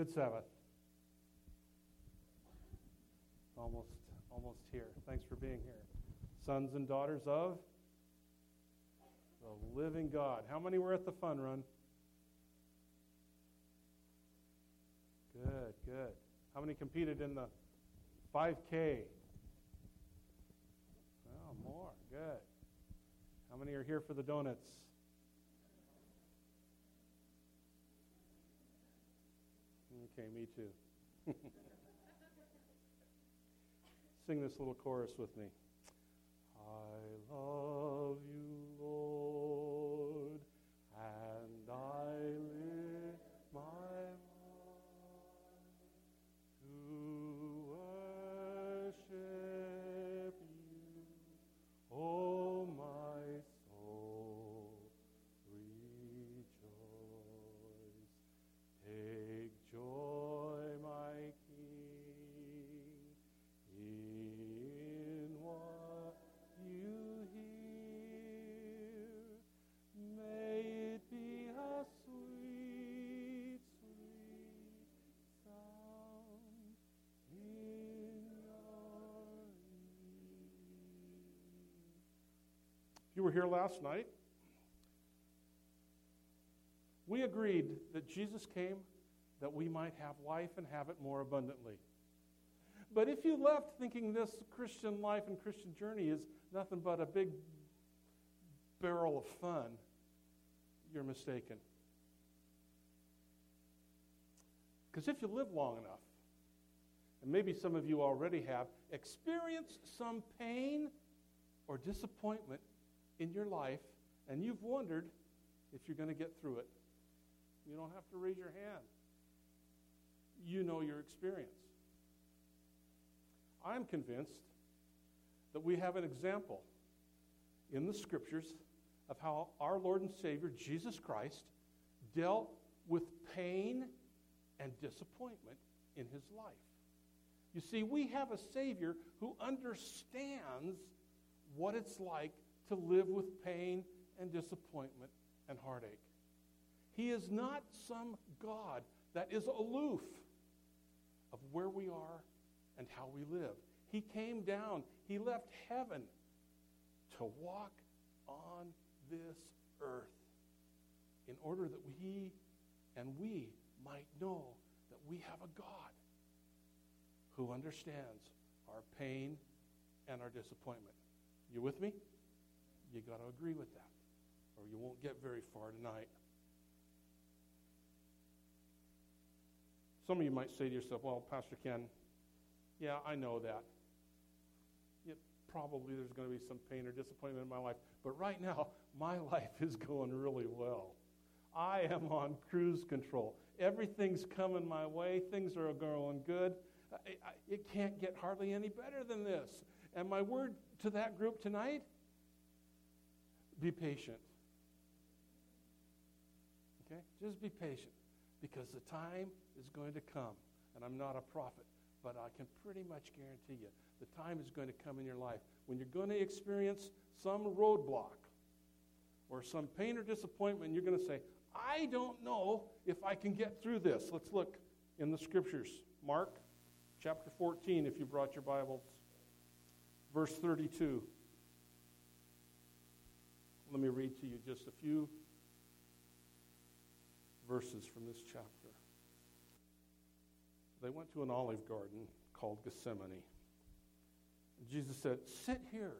Good Sabbath. Almost, almost here. Thanks for being here. Sons and daughters of the living God. How many were at the fun run? Good, good. How many competed in the 5K? Oh, more. Good. How many are here for the donuts? Okay, me too. Sing this little chorus with me. I love you, Lord, you were here last night, we agreed that Jesus came that we might have life and have it more abundantly. But if you left thinking this Christian life and Christian journey is nothing but a big barrel of fun, you're mistaken. Because if you live long enough, and maybe some of you already have, experienced some pain or disappointment in your life, and you've wondered if you're going to get through it. You don't have to raise your hand. You know your experience. I'm convinced that we have an example in the scriptures of how our Lord and Savior, Jesus Christ, dealt with pain and disappointment in his life. You see, we have a Savior who understands what it's like to live with pain and disappointment and heartache. He is not some God that is aloof of where we are and how we live. He came down, He left heaven to walk on this earth in order that we and we might know that we have a God who understands our pain and our disappointment. You with me? You got to agree with that, or you won't get very far tonight. Some of you might say to yourself, well, Pastor Ken, yeah, I know that. Probably there's going to be some pain or disappointment in my life. But right now, my life is going really well. I am on cruise control. Everything's coming my way. Things are going good. It can't get hardly any better than this. And my word to that group tonight be patient. Okay? Just be patient because the time is going to come. And I'm not a prophet, but I can pretty much guarantee you the time is going to come in your life when you're going to experience some roadblock or some pain or disappointment. You're going to say, I don't know if I can get through this. Let's look in the scriptures. Mark chapter 14, if you brought your Bibles, verse 32. Let me read to you just a few verses from this chapter. They went to an olive garden called Gethsemane. Jesus said, Sit here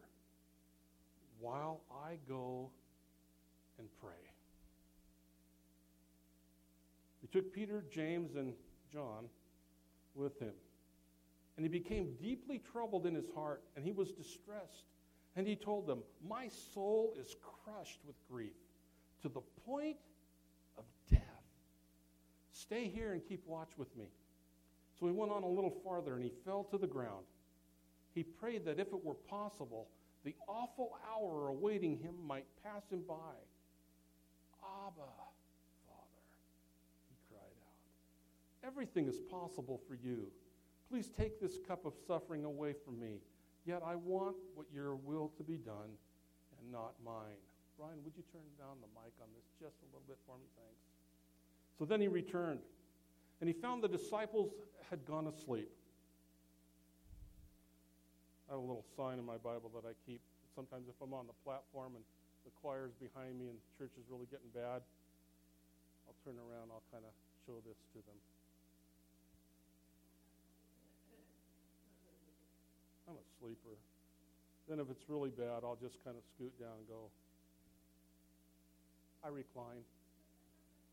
while I go and pray. He took Peter, James, and John with him. And he became deeply troubled in his heart, and he was distressed. And he told them, My soul is crushed with grief to the point of death. Stay here and keep watch with me. So he went on a little farther and he fell to the ground. He prayed that if it were possible, the awful hour awaiting him might pass him by. Abba, Father, he cried out. Everything is possible for you. Please take this cup of suffering away from me. Yet I want what your will to be done and not mine. Brian, would you turn down the mic on this just a little bit for me? Thanks. So then he returned and he found the disciples had gone asleep. I have a little sign in my Bible that I keep. Sometimes if I'm on the platform and the choir's behind me and the church is really getting bad, I'll turn around, I'll kind of show this to them. I'm a sleeper. Then if it's really bad, I'll just kind of scoot down and go. I recline.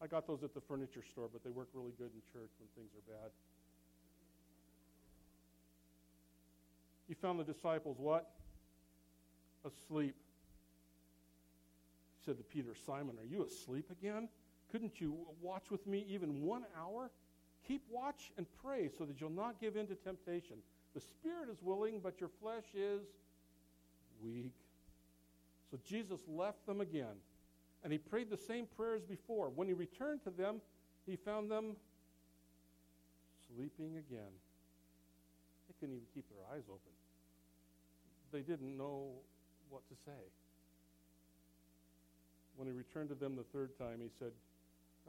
I got those at the furniture store, but they work really good in church when things are bad. He found the disciples what? Asleep. He said to Peter, Simon, are you asleep again? Couldn't you watch with me even one hour? Keep watch and pray so that you'll not give in to temptation. The spirit is willing, but your flesh is weak. So Jesus left them again, and he prayed the same prayers before. When he returned to them, he found them sleeping again. They couldn't even keep their eyes open. They didn't know what to say. When he returned to them the third time, he said,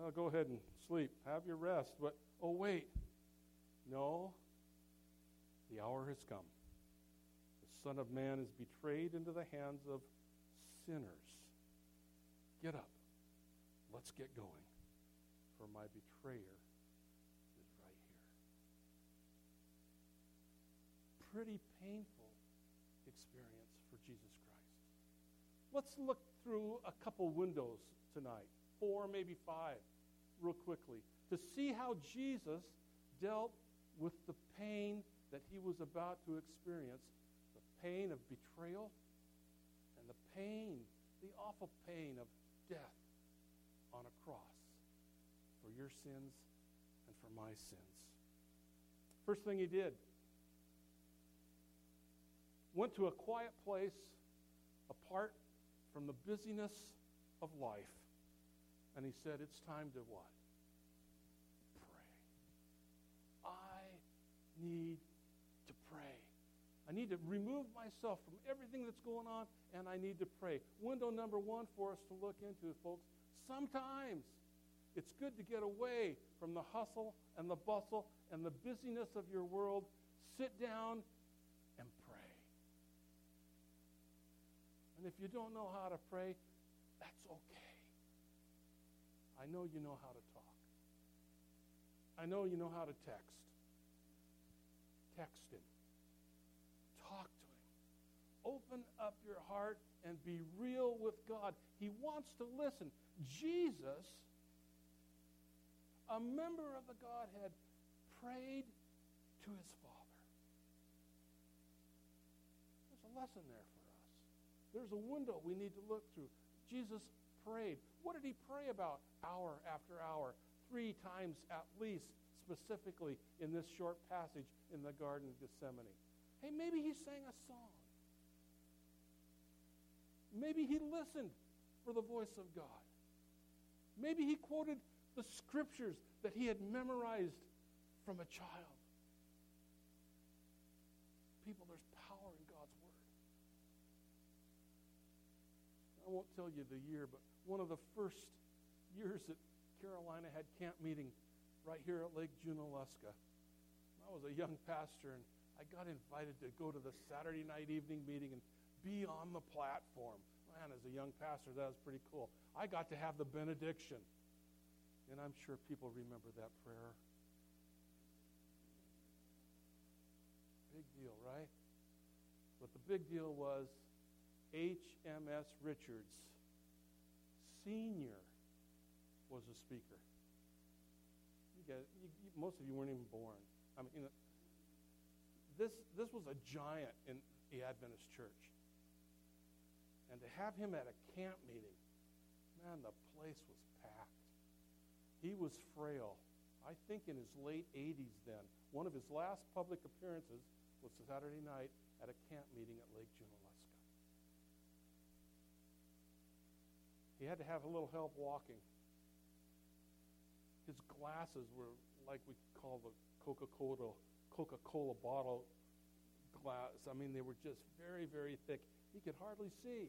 oh, Go ahead and sleep. Have your rest. But, oh, wait. No, the hour has come. The Son of Man is betrayed into the hands of sinners. Get up. Let's get going. For my betrayer is right here. Pretty painful experience for Jesus Christ. Let's look through a couple windows tonight, four, maybe five, real quickly, to see how Jesus dealt with the pain that he was about to experience the pain of betrayal and the pain, the awful pain of death on a cross for your sins and for my sins. First thing he did went to a quiet place apart from the busyness of life. And he said, It's time to what? Pray. I need I need to remove myself from everything that's going on, and I need to pray. Window number one for us to look into, folks. Sometimes it's good to get away from the hustle and the bustle and the busyness of your world. Sit down and pray. And if you don't know how to pray, that's okay. I know you know how to talk. I know you know how to text. Text him. Open up your heart and be real with God. He wants to listen. Jesus, a member of the Godhead, prayed to his Father. There's a lesson there for us. There's a window we need to look through. Jesus prayed. What did he pray about hour after hour? Three times at least, specifically in this short passage in the Garden of Gethsemane. Hey, maybe he sang a song. Maybe he listened for the voice of God. Maybe he quoted the scriptures that he had memorized from a child. People, there's power in God's word. I won't tell you the year, but one of the first years that Carolina had camp meeting right here at Lake Junaluska. I was a young pastor, and I got invited to go to the Saturday night evening meeting and be on the platform. Man, as a young pastor, that was pretty cool. I got to have the benediction. And I'm sure people remember that prayer. Big deal, right? But the big deal was H.M.S. Richards, senior, was a speaker. You get, you, you, most of you weren't even born. I mean, you know, this, this was a giant in the Adventist church. And to have him at a camp meeting, man, the place was packed. He was frail. I think in his late 80s then. One of his last public appearances was Saturday night at a camp meeting at Lake Junaluska. He had to have a little help walking. His glasses were like we call the Coca-Cola Coca-Cola bottle glass. I mean, they were just very, very thick. He could hardly see.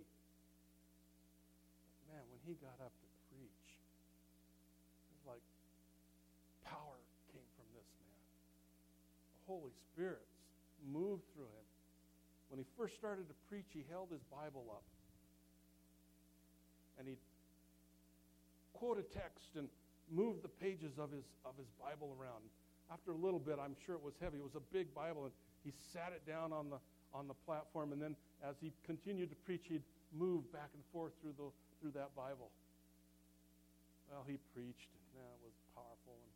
But man, when he got up to preach, it was like power came from this man. The Holy Spirit moved through him. When he first started to preach, he held his Bible up. And he'd quote a text and move the pages of his, of his Bible around. After a little bit, I'm sure it was heavy. It was a big Bible, and he sat it down on the, on the platform. And then as he continued to preach, he'd move back and forth through, the, through that Bible. Well, he preached, and it was powerful and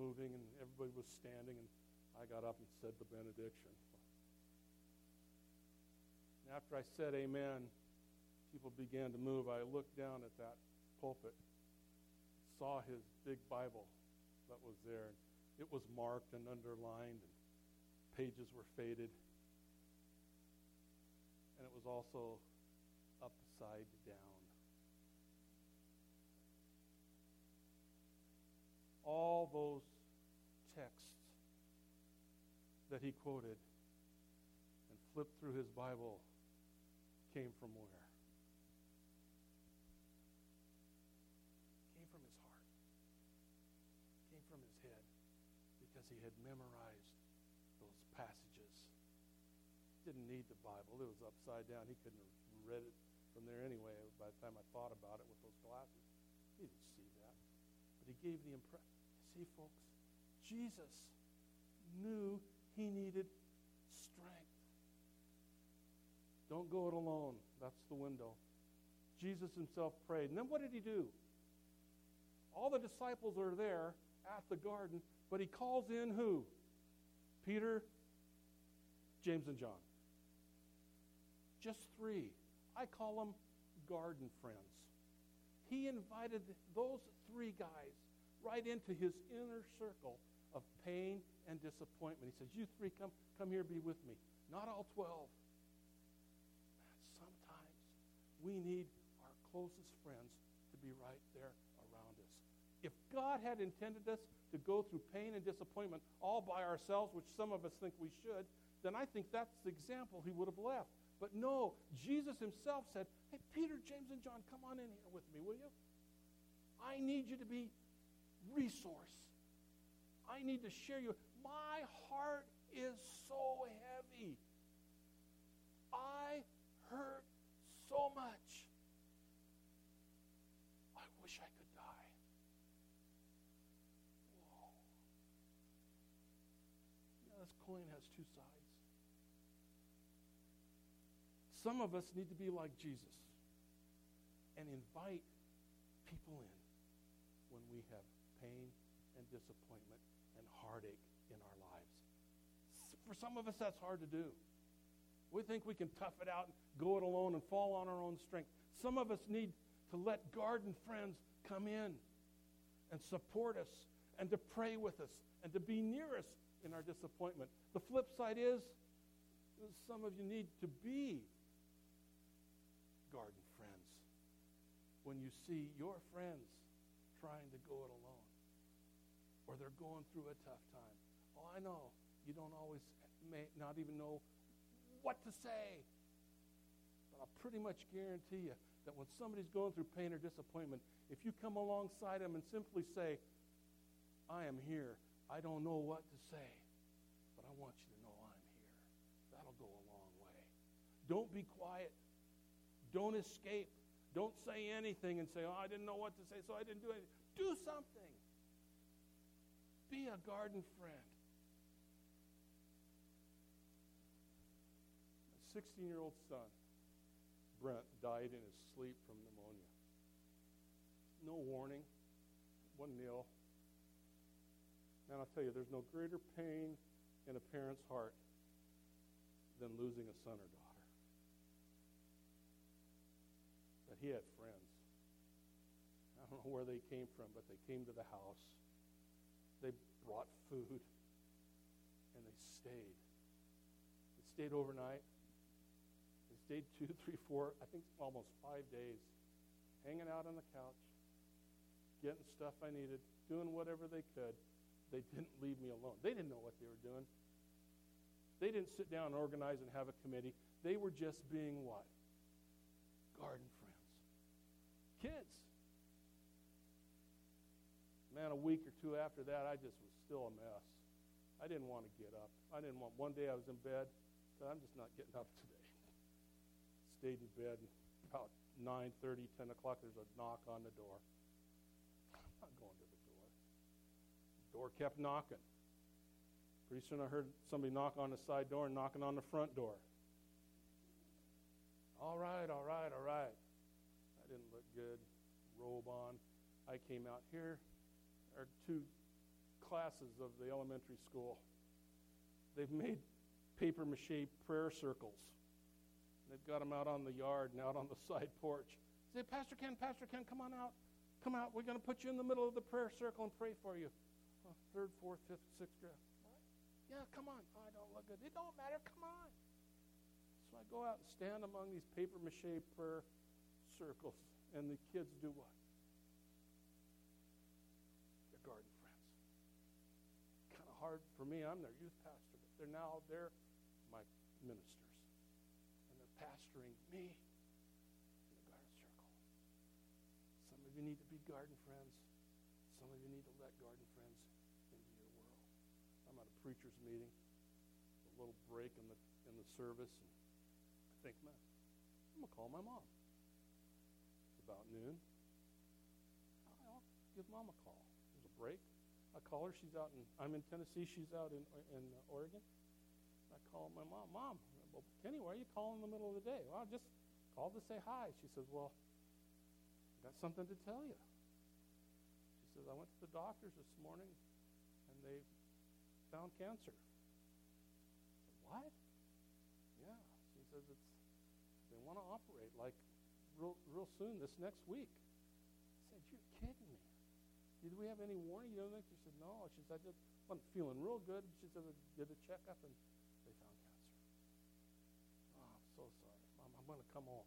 moving, and everybody was standing, and I got up and said the benediction. And after I said amen, people began to move. I looked down at that pulpit, saw his big Bible that was there. It was marked and underlined, and pages were faded. And it was also upside down. All those texts that he quoted and flipped through his Bible came from where? Came from his heart. Came from his head because he had memorized Didn't need the Bible. It was upside down. He couldn't have read it from there anyway by the time I thought about it with those glasses. He didn't see that. But he gave the impression. See, folks, Jesus knew he needed strength. Don't go it alone. That's the window. Jesus himself prayed. And then what did he do? All the disciples are there at the garden, but he calls in who? Peter, James, and John. Just three. I call them garden friends. He invited those three guys right into his inner circle of pain and disappointment. He says, You three, come, come here, be with me. Not all 12. Sometimes we need our closest friends to be right there around us. If God had intended us to go through pain and disappointment all by ourselves, which some of us think we should, then I think that's the example he would have left. But no, Jesus himself said, Hey, Peter, James, and John, come on in here with me, will you? I need you to be resource. I need to share you. My heart is so heavy. I hurt so much. I wish I could die. Whoa. Yeah, this coin has two sides. Some of us need to be like Jesus and invite people in when we have pain and disappointment and heartache in our lives. For some of us, that's hard to do. We think we can tough it out and go it alone and fall on our own strength. Some of us need to let garden friends come in and support us and to pray with us and to be near us in our disappointment. The flip side is some of you need to be garden friends when you see your friends trying to go it alone or they're going through a tough time. Oh, I know you don't always may not even know what to say. But I'll pretty much guarantee you that when somebody's going through pain or disappointment, if you come alongside them and simply say, I am here, I don't know what to say, but I want you to know I'm here, that'll go a long way. Don't be quiet. Don't escape. Don't say anything and say, oh, I didn't know what to say, so I didn't do anything. Do something. Be a garden friend. My 16 year old son, Brent, died in his sleep from pneumonia. No warning, wasn't ill. Man, I'll tell you, there's no greater pain in a parent's heart than losing a son or daughter. He had friends. I don't know where they came from, but they came to the house. They brought food, and they stayed. They stayed overnight. They stayed two, three, four, I think almost five days, hanging out on the couch, getting stuff I needed, doing whatever they could. They didn't leave me alone. They didn't know what they were doing. They didn't sit down and organize and have a committee. They were just being what? Garden kids. Man, a week or two after that, I just was still a mess. I didn't want to get up. I didn't want. One day I was in bed. I'm just not getting up today. Stayed in bed. About 9:30, 10 o'clock. There's a knock on the door. I'm not going to the door. The door kept knocking. Pretty soon I heard somebody knock on the side door and knocking on the front door. All right, all right, all right. Didn't look good. Robe on. I came out here. Are two classes of the elementary school. They've made paper mache prayer circles. They've got them out on the yard and out on the side porch. Say, Pastor Ken, Pastor Ken, come on out. Come out. We're going to put you in the middle of the prayer circle and pray for you. Oh, third, fourth, fifth, sixth grade. What? Yeah, come on. Oh, I don't look good. It don't matter. Come on. So I go out and stand among these paper mache prayer circles, and the kids do what? They're garden friends. Kind of hard for me. I'm their youth pastor, but they're now they're my ministers, and they're pastoring me in the garden circle. Some of you need to be garden friends. Some of you need to let garden friends into your world. I'm at a preacher's meeting, a little break in the in the service, and I think, man, I'm gonna call my mom. About noon. I'll give mom a call. There's a break. I call her. She's out in, I'm in Tennessee. She's out in, in uh, Oregon. I call my mom. Mom, well, Kenny, why are you calling in the middle of the day? Well, I just called to say hi. She says, well, I got something to tell you. She says, I went to the doctors this morning, and they found cancer. Said, what? Yeah. She says, it's, they want to operate like real, real soon, this next week. I said, you're kidding me. Did we have any warning? You know, she said, no. She said, I just wasn't feeling real good. She said, I did a checkup and they found cancer. Oh, I'm so sorry. I'm going to come home.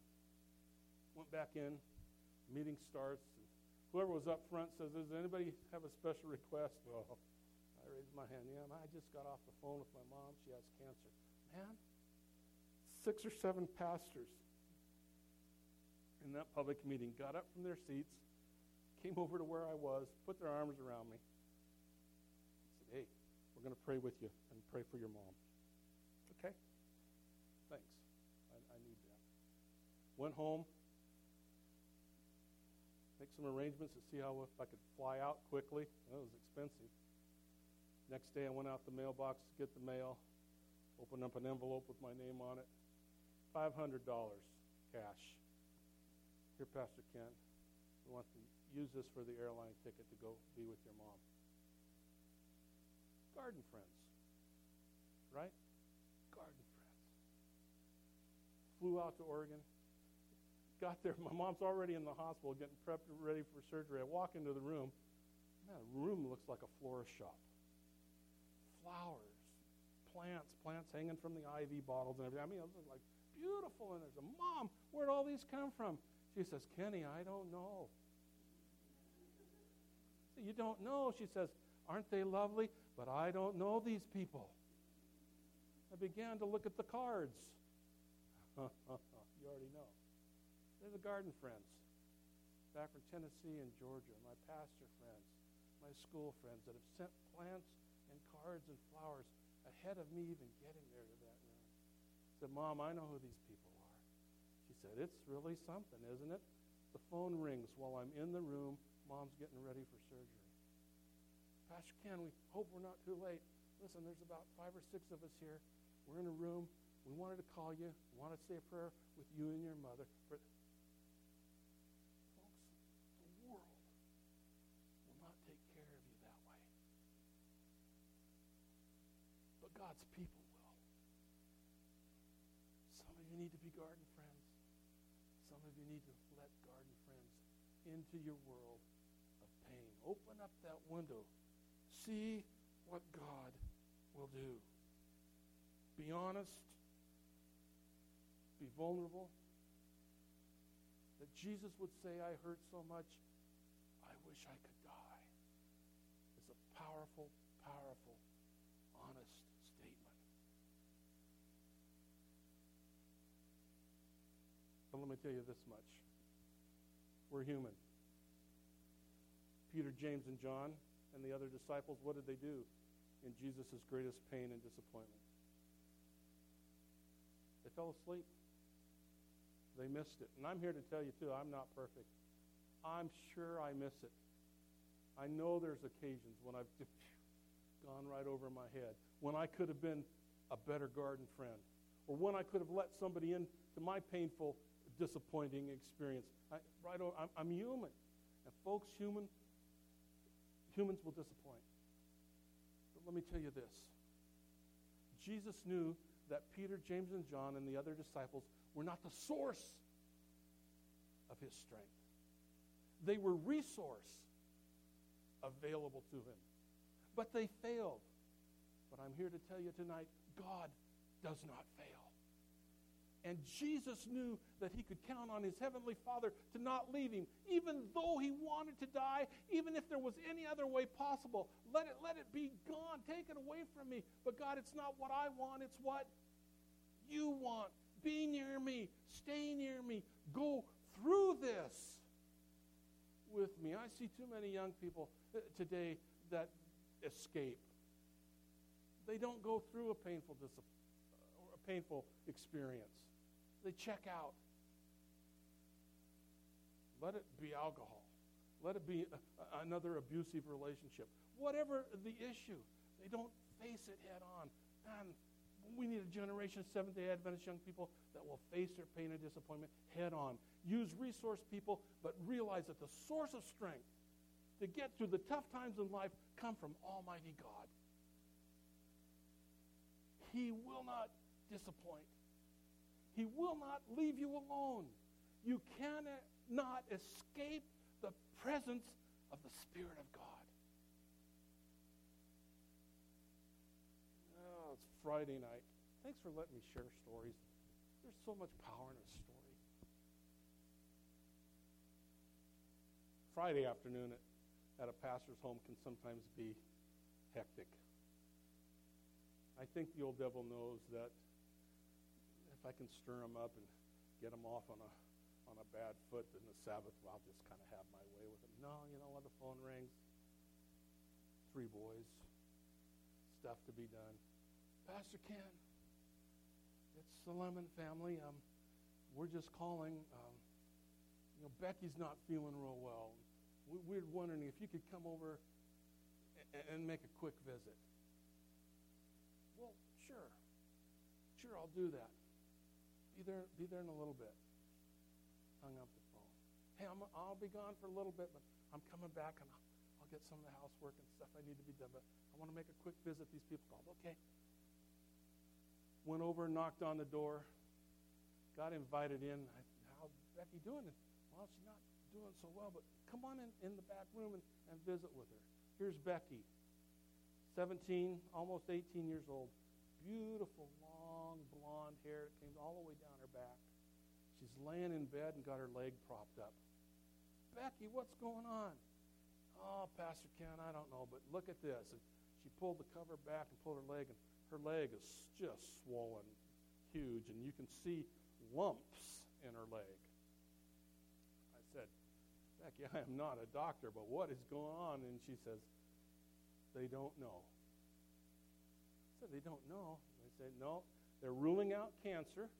Went back in. Meeting starts. whoever was up front says, does anybody have a special request? Well, I raised my hand. Yeah, I just got off the phone with my mom. She has cancer. Man, six or seven pastors in that public meeting got up from their seats came over to where I was, put their arms around me, said, Hey, we're going to pray with you and pray for your mom. Okay? Thanks. I, I need that. Went home, make some arrangements to see how if I could fly out quickly. That was expensive. Next day, I went out the mailbox to get the mail, opened up an envelope with my name on it. $500 cash. Pastor Ken. We want to use this for the airline ticket to go be with your mom. Garden friends, right? Garden friends. Flew out to Oregon. Got there. My mom's already in the hospital getting prepped and ready for surgery. I walk into the room. Man, the room looks like a florist shop. Flowers, plants, plants hanging from the IV bottles and everything. I mean, it was like beautiful. And there's a mom. Where'd all these come from? She says, Kenny, I don't know. You don't know. She says, Aren't they lovely? But I don't know these people. I began to look at the cards. you already know. They're the garden friends back from Tennessee and Georgia, my pastor friends, my school friends that have sent plants and cards and flowers ahead of me even getting there to that room. I said, Mom, I know who these people said, It's really something, isn't it? The phone rings while I'm in the room Mom's getting ready for surgery. Pastor Ken, we hope we're not too late. Listen, there's about five or six of us here. We're in a room. We wanted to call you. We wanted to say a prayer with you and your mother. For... Folks, the world will not take care of you that way. But God's people will. Some of you need to be garden friends. Some of you need to let garden friends into your world of pain. Open up that window. See what God will do. Be honest. Be vulnerable. That Jesus would say, I hurt so much, I wish I could die. It's a powerful, powerful, honest statement. But let me tell you this much. We're human. Peter, James, and John and the other disciples, what did they do? in Jesus' greatest pain and disappointment. They fell asleep. They missed it. And I'm here to tell you, too, I'm not perfect. I'm sure I miss it. I know there's occasions when I've gone right over my head, when I could have been a better garden friend, or when I could have let somebody into my painful, disappointing experience. I, right over, I'm, I'm human. And folks, human, humans will disappoint. But let me tell you this. Jesus knew that Peter, James, and John and the other disciples were not the source of his strength. They were resource available to him. But they failed. But I'm here to tell you tonight, God does not fail. And Jesus knew that he could count on his heavenly Father to not leave him, even though he wanted to die, even if there was any other way possible. Let it, let it be gone. Take it away from me. But God, it's not what I want, it's what you want. Be near me. Stay near me. Go through this with me. I see too many young people uh, today that escape. They don't go through a painful dis- uh, a painful experience. They check out. Let it be alcohol. Let it be a, another abusive relationship. Whatever the issue, they don't face it head on. Man, we need a generation of Seventh day Adventist young people that will face their pain and disappointment head on. Use resource people, but realize that the source of strength to get through the tough times in life come from Almighty God. He will not disappoint. He will not leave you alone. You cannot escape the presence of the Spirit of God. Oh, it's Friday night. Thanks for letting me share stories. There's so much power in a story. Friday afternoon at, at a pastor's home can sometimes be hectic. I think the old devil knows that if I can stir them up and get them off on a on a bad foot, then the Sabbath, well, I'll just kind of have my way with them. No, you know what? The phone rings. Three boys, stuff to be done. Pastor Ken, it's the Lemon family. Um, we're just calling. Um, you know, Becky's not feeling real well. We, we're wondering if you could come over and, and make a quick visit. Well, sure. Sure, I'll do that. Be there, be there in a little bit. Hung up the phone. Hey, I'm, I'll be gone for a little bit, but I'm coming back and I'll, I'll get some of the housework and stuff I need to be done. But I want to make a quick visit. These people called. Okay, went over and knocked on the door, got invited in. I, How's Becky doing? well, she's not doing so well, but come on in, in the back room and, and visit with her. Here's Becky, 17, almost 18 years old. Beautiful, long, blonde hair. that came all the way down her back. She's laying in bed and got her leg propped up. Becky, what's going on? Oh, Pastor Ken, I don't know, but look at this. And she pulled the cover back and pulled her leg, and her leg is just swollen, huge, and you can see lumps in her leg. I said, Becky, I am not a doctor, but what is going on? And she says, They don't know. I said, They don't know. They said, No, they're ruling out cancer.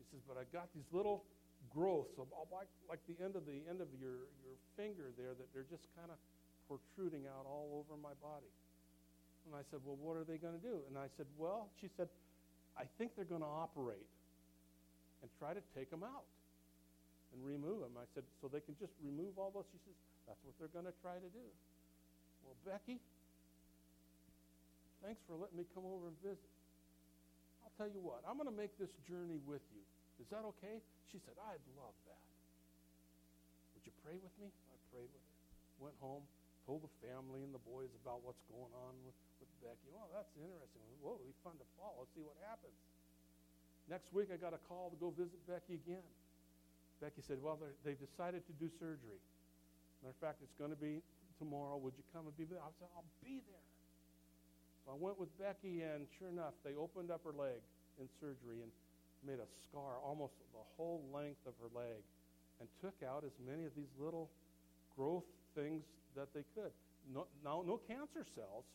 She says, But I got these little growths, oh, like, like the end of the end of your, your finger there, that they're just kind of protruding out all over my body. And I said, Well, what are they going to do? And I said, Well, she said, I think they're going to operate and try to take them out and remove them. I said, So they can just remove all those? She says, That's what they're going to try to do. Well, Becky, thanks for letting me come over and visit. I'll tell you what, I'm going to make this journey with you. Is that okay? She said, I'd love that. Would you pray with me? I prayed with her. Went home, told the family and the boys about what's going on with with Becky. Oh, that's interesting. Whoa, it'll be fun to follow. Let's See what happens. Next week, I got a call to go visit Becky again. Becky said, Well, they've decided to do surgery. Matter of fact, it's going to be tomorrow. Would you come and be there? I said, I'll be there. I went with Becky, and sure enough, they opened up her leg in surgery and made a scar almost the whole length of her leg and took out as many of these little growth things that they could. No, no, no cancer cells,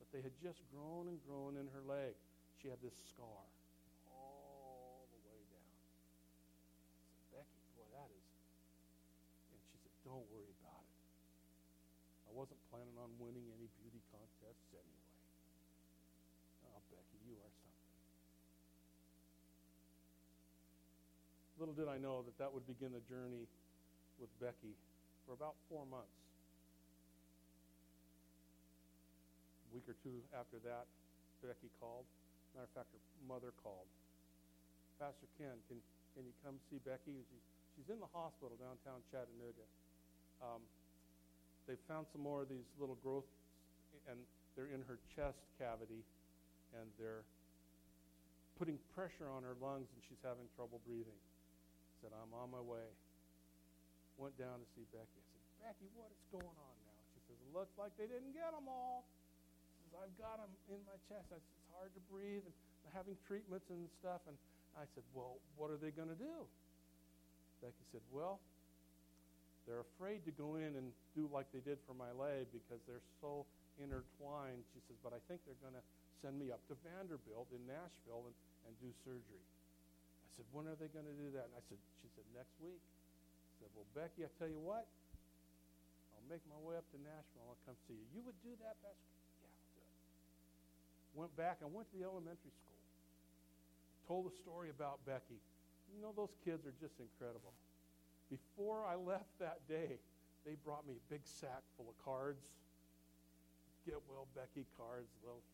but they had just grown and grown in her leg. She had this scar all the way down. I said, Becky, boy, that is. And she said, don't worry about it. I wasn't planning on winning any beauty contests anyway. Oh, Becky, you are something. Little did I know that that would begin a journey with Becky for about four months. A week or two after that, Becky called. Matter of fact, her mother called. Pastor Ken, can, can you come see Becky? She's, she's in the hospital downtown Chattanooga. Um, they found some more of these little growths, and they're in her chest cavity, and they're putting pressure on her lungs, and she's having trouble breathing. Said, I'm on my way. Went down to see Becky. I said, Becky, what is going on now? She says, it looks like they didn't get them all. She says, I've got them in my chest. I said, it's hard to breathe, and I'm having treatments and stuff. And I said, well, what are they going to do? Becky said, well, they're afraid to go in and do like they did for my leg because they're so intertwined. She says, but I think they're going to send me up to Vanderbilt in Nashville and, and do surgery. Said, when are they going to do that? And I said, she said, next week. I said, well, Becky, I tell you what, I'll make my way up to Nashville. I'll come see you. You would do that, Pastor? Yeah, I'll do it. Went back. I went to the elementary school. Told a story about Becky. You know, those kids are just incredible. Before I left that day, they brought me a big sack full of cards. Get well Becky cards. Those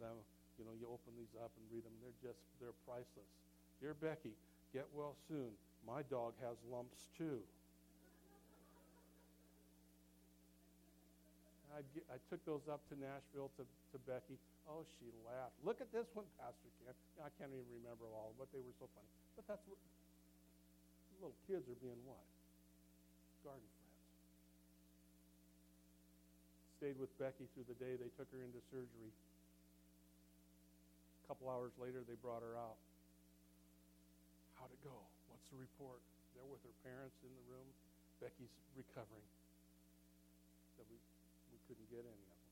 them, you know, you open these up and read them. They're just, they're priceless. Dear Becky, get well soon. My dog has lumps too. I, I took those up to Nashville to, to Becky. Oh, she laughed. Look at this one, Pastor Ken. I can't even remember all, but they were so funny. But that's what little kids are being what? Garden friends. Stayed with Becky through the day. They took her into surgery. A couple hours later, they brought her out. How'd it go? What's the report? They're with her parents in the room. Becky's recovering. That we, we couldn't get any of them.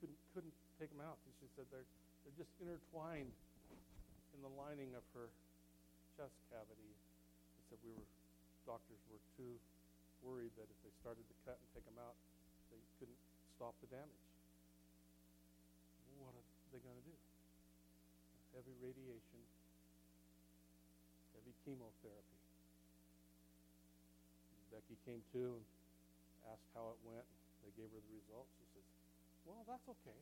couldn't, couldn't take them out. She said they're, they're just intertwined in the lining of her chest cavity. They said we were, doctors were too worried that if they started to cut and take them out, they couldn't stop the damage. What are they going to do? Heavy radiation, chemotherapy. Becky came to and asked how it went. They gave her the results. She says, well, that's okay.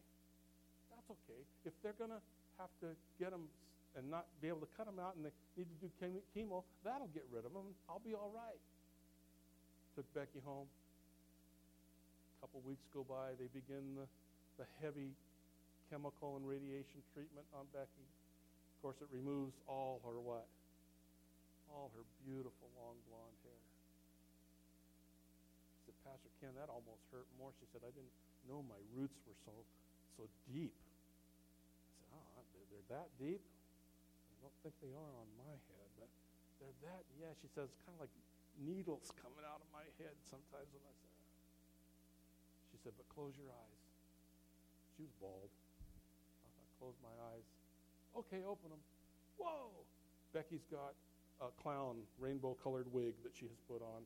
That's okay. If they're going to have to get them and not be able to cut them out and they need to do chemo, that'll get rid of them. I'll be all right. Took Becky home. A couple weeks go by. They begin the, the heavy chemical and radiation treatment on Becky. Of course, it removes all her what? All her beautiful long blonde hair. I said, Pastor Ken, that almost hurt more. She said, I didn't know my roots were so so deep. I said, oh, they're, that deep? I don't think they are on my head, but they're that, yeah, she says, kind of like needles coming out of my head sometimes when I say. She said, but close your eyes. She was bald. I close my eyes. Okay, open them. Whoa! Becky's got a clown rainbow colored wig that she has put on.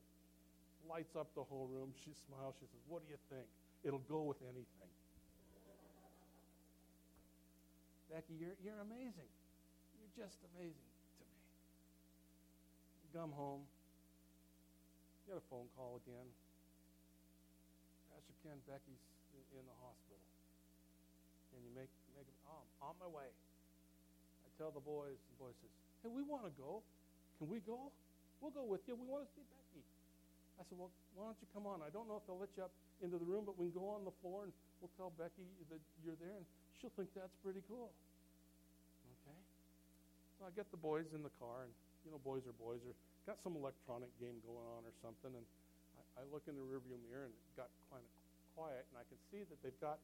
Lights up the whole room. She smiles. She says, What do you think? It'll go with anything. Becky, you're, you're amazing. You're just amazing to me. come home. Get a phone call again. Pastor Ken, Becky's in, in the hospital. Can you make, make it? Oh, I'm on my way. I tell the boys, the boy says, hey, we want to go. Can we go? We'll go with you. We want to see Becky. I said, well, why don't you come on? I don't know if they'll let you up into the room, but we can go on the floor and we'll tell Becky that you're there, and she'll think that's pretty cool. Okay? So I get the boys in the car, and, you know, boys are boys. Or got some electronic game going on or something, and I, I look in the rearview mirror, and it got kind of quiet, and I can see that they've got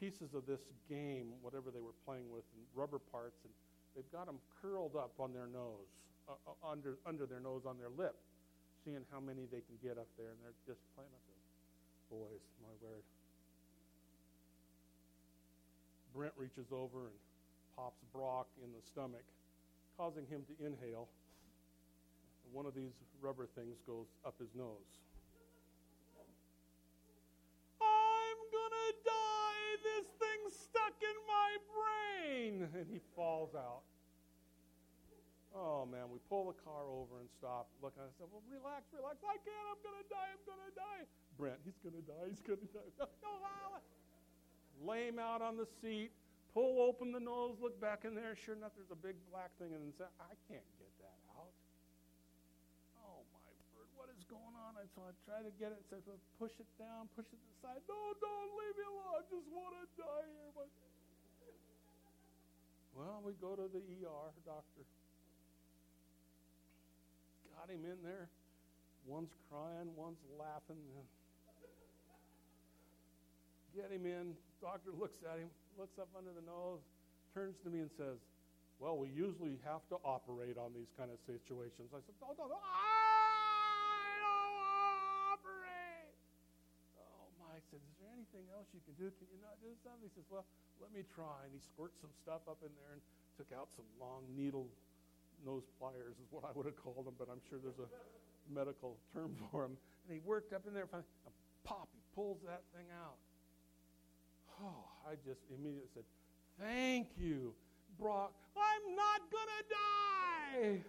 pieces of this game, whatever they were playing with, and rubber parts, and they've got them curled up on their nose, uh, uh, under, under their nose, on their lip seeing how many they can get up there, and they're just said, boys, my word. Brent reaches over and pops Brock in the stomach, causing him to inhale. And one of these rubber things goes up his nose. I'm gonna die! This thing's stuck in my brain! And he falls out. Oh man, we pull the car over and stop. Look, I said, Well, relax, relax. I can't. I'm going to die. I'm going to die. Brent, he's going to die. He's going to die. Lay him out on the seat, pull open the nose, look back in there. Sure enough, there's a big black thing. And say, I can't get that out. Oh my word, what is going on? And so I try to get it. Says, well, push it down, push it to the side. No, don't leave me alone. I just want to die here. But well, we go to the ER doctor got him in there. One's crying, one's laughing. Get him in. Doctor looks at him, looks up under the nose, turns to me and says, Well, we usually have to operate on these kind of situations. I said, No, no, no. I don't operate. Oh, my. Said, Is there anything else you can do? Can you not do something? He says, Well, let me try. And he squirts some stuff up in there and took out some long needle nose pliers is what I would have called them, but I'm sure there's a medical term for them. And he worked up in there, and pop, he pulls that thing out. Oh, I just immediately said, Thank you, Brock. I'm not going to die.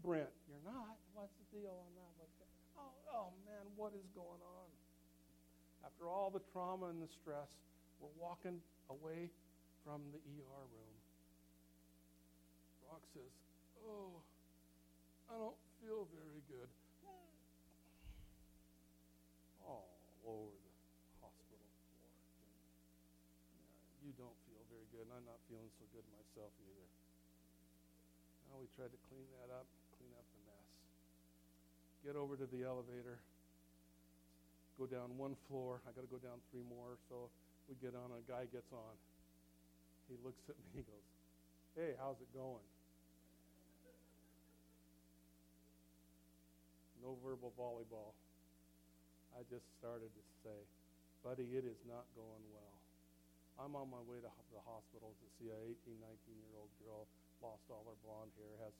Brent, you're not? What's the deal on that? Oh, oh, man, what is going on? After all the trauma and the stress, we're walking away from the ER room. Brock says, Oh, I don't feel very good. All over the hospital floor. you don't feel very good, and I'm not feeling so good myself either. Now we tried to clean that up, clean up the mess. Get over to the elevator. Go down one floor. I got to go down three more. So we get on. A guy gets on. He looks at me. He goes, "Hey, how's it going?" No verbal volleyball. I just started to say, buddy, it is not going well. I'm on my way to the hospital to see a 18, 19 year old girl, lost all her blonde hair, has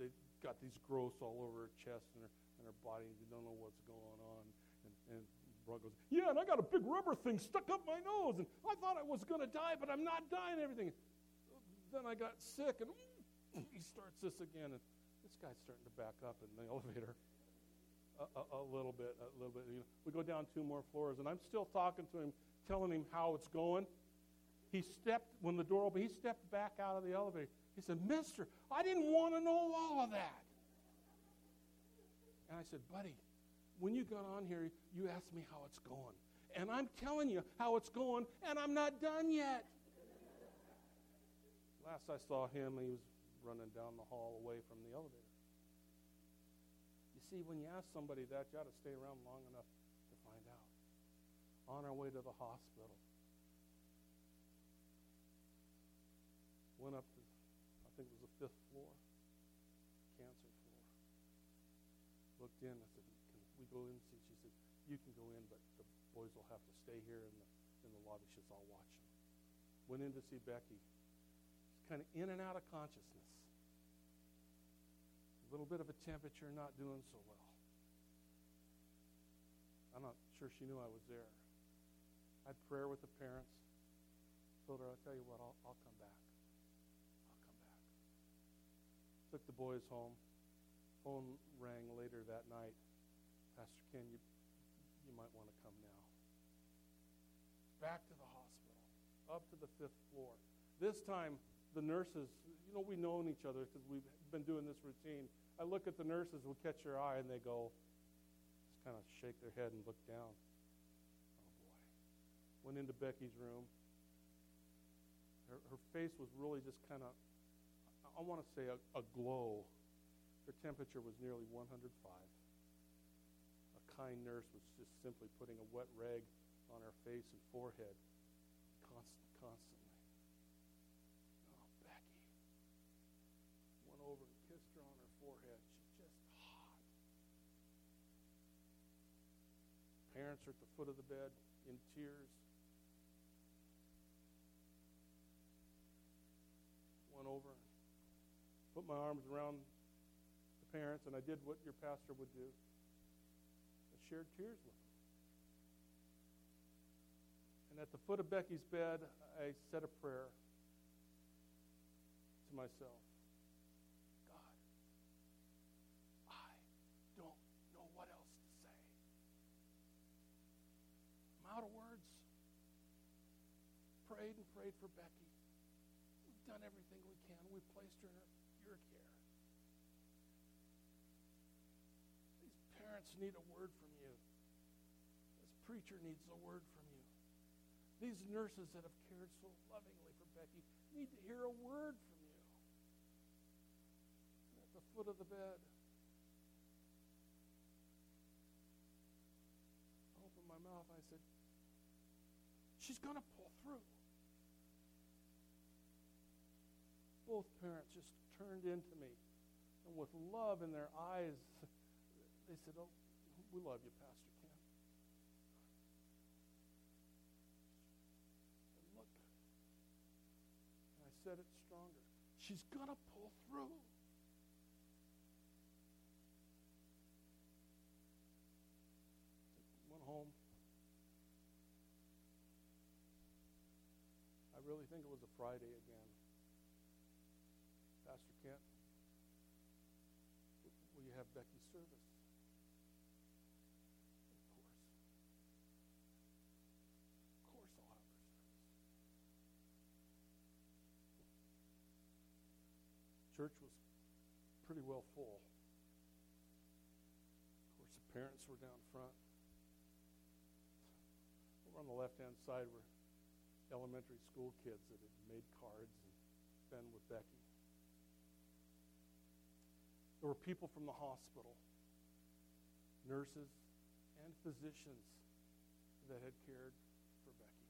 they got these growths all over her chest and her, and her body, and you don't know what's going on. And, and Brock goes, Yeah, and I got a big rubber thing stuck up my nose, and I thought I was going to die, but I'm not dying everything. Then I got sick, and he starts this again, and this guy's starting to back up in the elevator a, a, little bit, a little bit. We go down two more floors, and I'm still talking to him, telling him how it's going. He stepped when the door opened. He stepped back out of the elevator. He said, "Mister, I didn't want to know all of that." And I said, "Buddy, when you got on here, you asked me how it's going, and I'm telling you how it's going, and I'm not done yet." Last I saw him, he was running down the hall away from the elevator see, when you ask somebody that, you ought to stay around long enough to find out. On our way to the hospital, went up to, I think it was the fifth floor, cancer floor. Looked in, I said, can we go in? She said, you can go in, but the boys will have to stay here in the, in the lobby. She's all watching. Went in to see Becky. She's kind of in and out of consciousness little bit of a temperature, not doing so well. I'm not sure she knew I was there. I had prayer with the parents. Told her, I'll tell you what, I'll, I'll come back. I'll come back. Took the boys home. Phone rang later that night. Pastor Ken, you, you might want to come now. Back to the hospital, up to the fifth floor. This time, the nurses, you know, we've known each other because we've been doing this routine. I look at the nurses who catch their eye and they go, just kind of shake their head and look down. Oh boy. Went into Becky's room. Her, her face was really just kind of, I want to say, a, a glow. Her temperature was nearly 105. A kind nurse was just simply putting a wet rag on her face and forehead, constant, constant. Parents are at the foot of the bed in tears. Went over put my arms around the parents, and I did what your pastor would do. I shared tears with them. And at the foot of Becky's bed, I said a prayer to myself. God, I don't know what else to say. I'm out of words. Prayed and prayed for Becky. We've done everything we can. We've placed her in your care. These parents need a word from you. This preacher needs a word from you. These nurses that have cared so lovingly for Becky need to hear a word from you. At the foot of the bed, I opened my mouth. I said, She's going to pull through. Both parents just turned into me, and with love in their eyes, they said, Oh, we love you, Pastor Ken. And look, and I said it stronger. She's going to pull through. Went home. I really think it was a Friday again. Ken, will you have Becky's service? Of course. Of course I'll have her service. Church was pretty well full. Of course, the parents were down front. Over on the left-hand side were elementary school kids that had made cards and been with Becky. There were people from the hospital, nurses and physicians that had cared for Becky.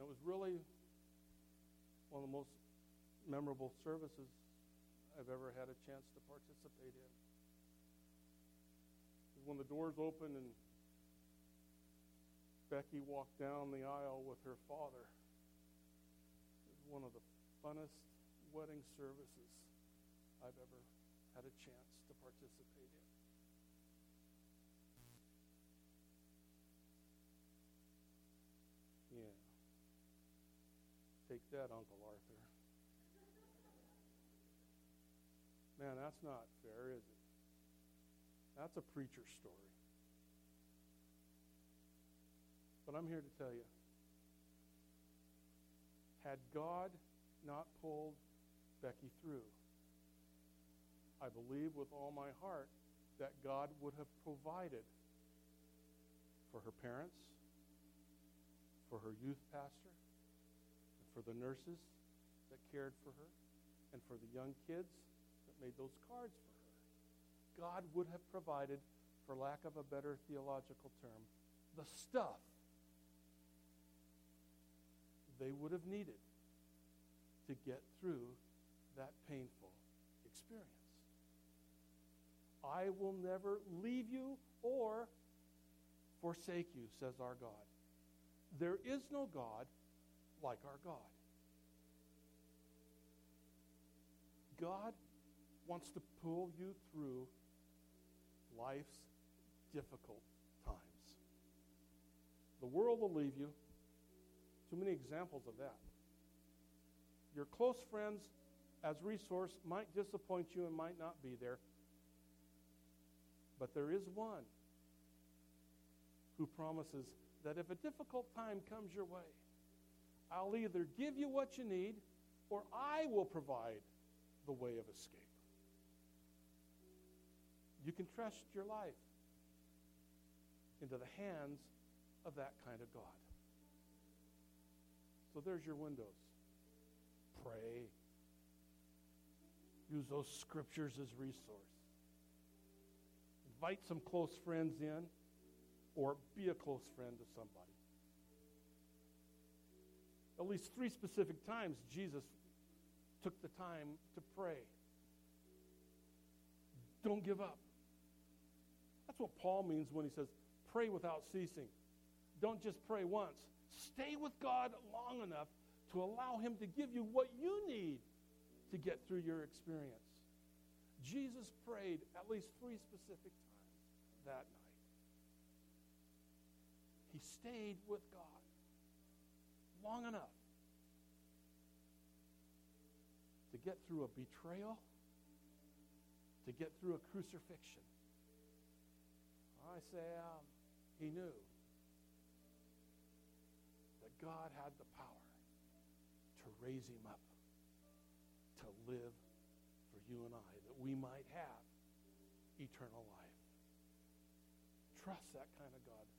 And it was really one of the most memorable services I've ever had a chance to participate in. When the doors opened and Becky walked down the aisle with her father, it was one of the funnest wedding services I've ever had a chance to participate in. Yeah. Take that, Uncle Arthur. Man, that's not fair, is it? That's a preacher story. But I'm here to tell you had God not pulled Becky through, I believe with all my heart that God would have provided for her parents, for her youth pastor, and for the nurses that cared for her, and for the young kids that made those cards for her. God would have provided, for lack of a better theological term, the stuff they would have needed to get through that painful experience. I will never leave you or forsake you, says our God. There is no God like our God. God wants to pull you through life's difficult times. The world will leave you. Too many examples of that. Your close friends as resource might disappoint you and might not be there. But there is one who promises that if a difficult time comes your way, I'll either give you what you need or I will provide the way of escape. You can trust your life into the hands of that kind of God. So there's your windows. Pray. Use those scriptures as resource. Invite some close friends in or be a close friend to somebody. At least three specific times Jesus took the time to pray. Don't give up. That's what Paul means when he says, pray without ceasing. Don't just pray once. Stay with God long enough to allow Him to give you what you need to get through your experience. Jesus prayed at least three specific times that night. He stayed with God long enough to get through a betrayal, to get through a crucifixion. I say um, he knew that God had the power to raise him up, to live for you and I, that we might have eternal life. Trust that kind of God.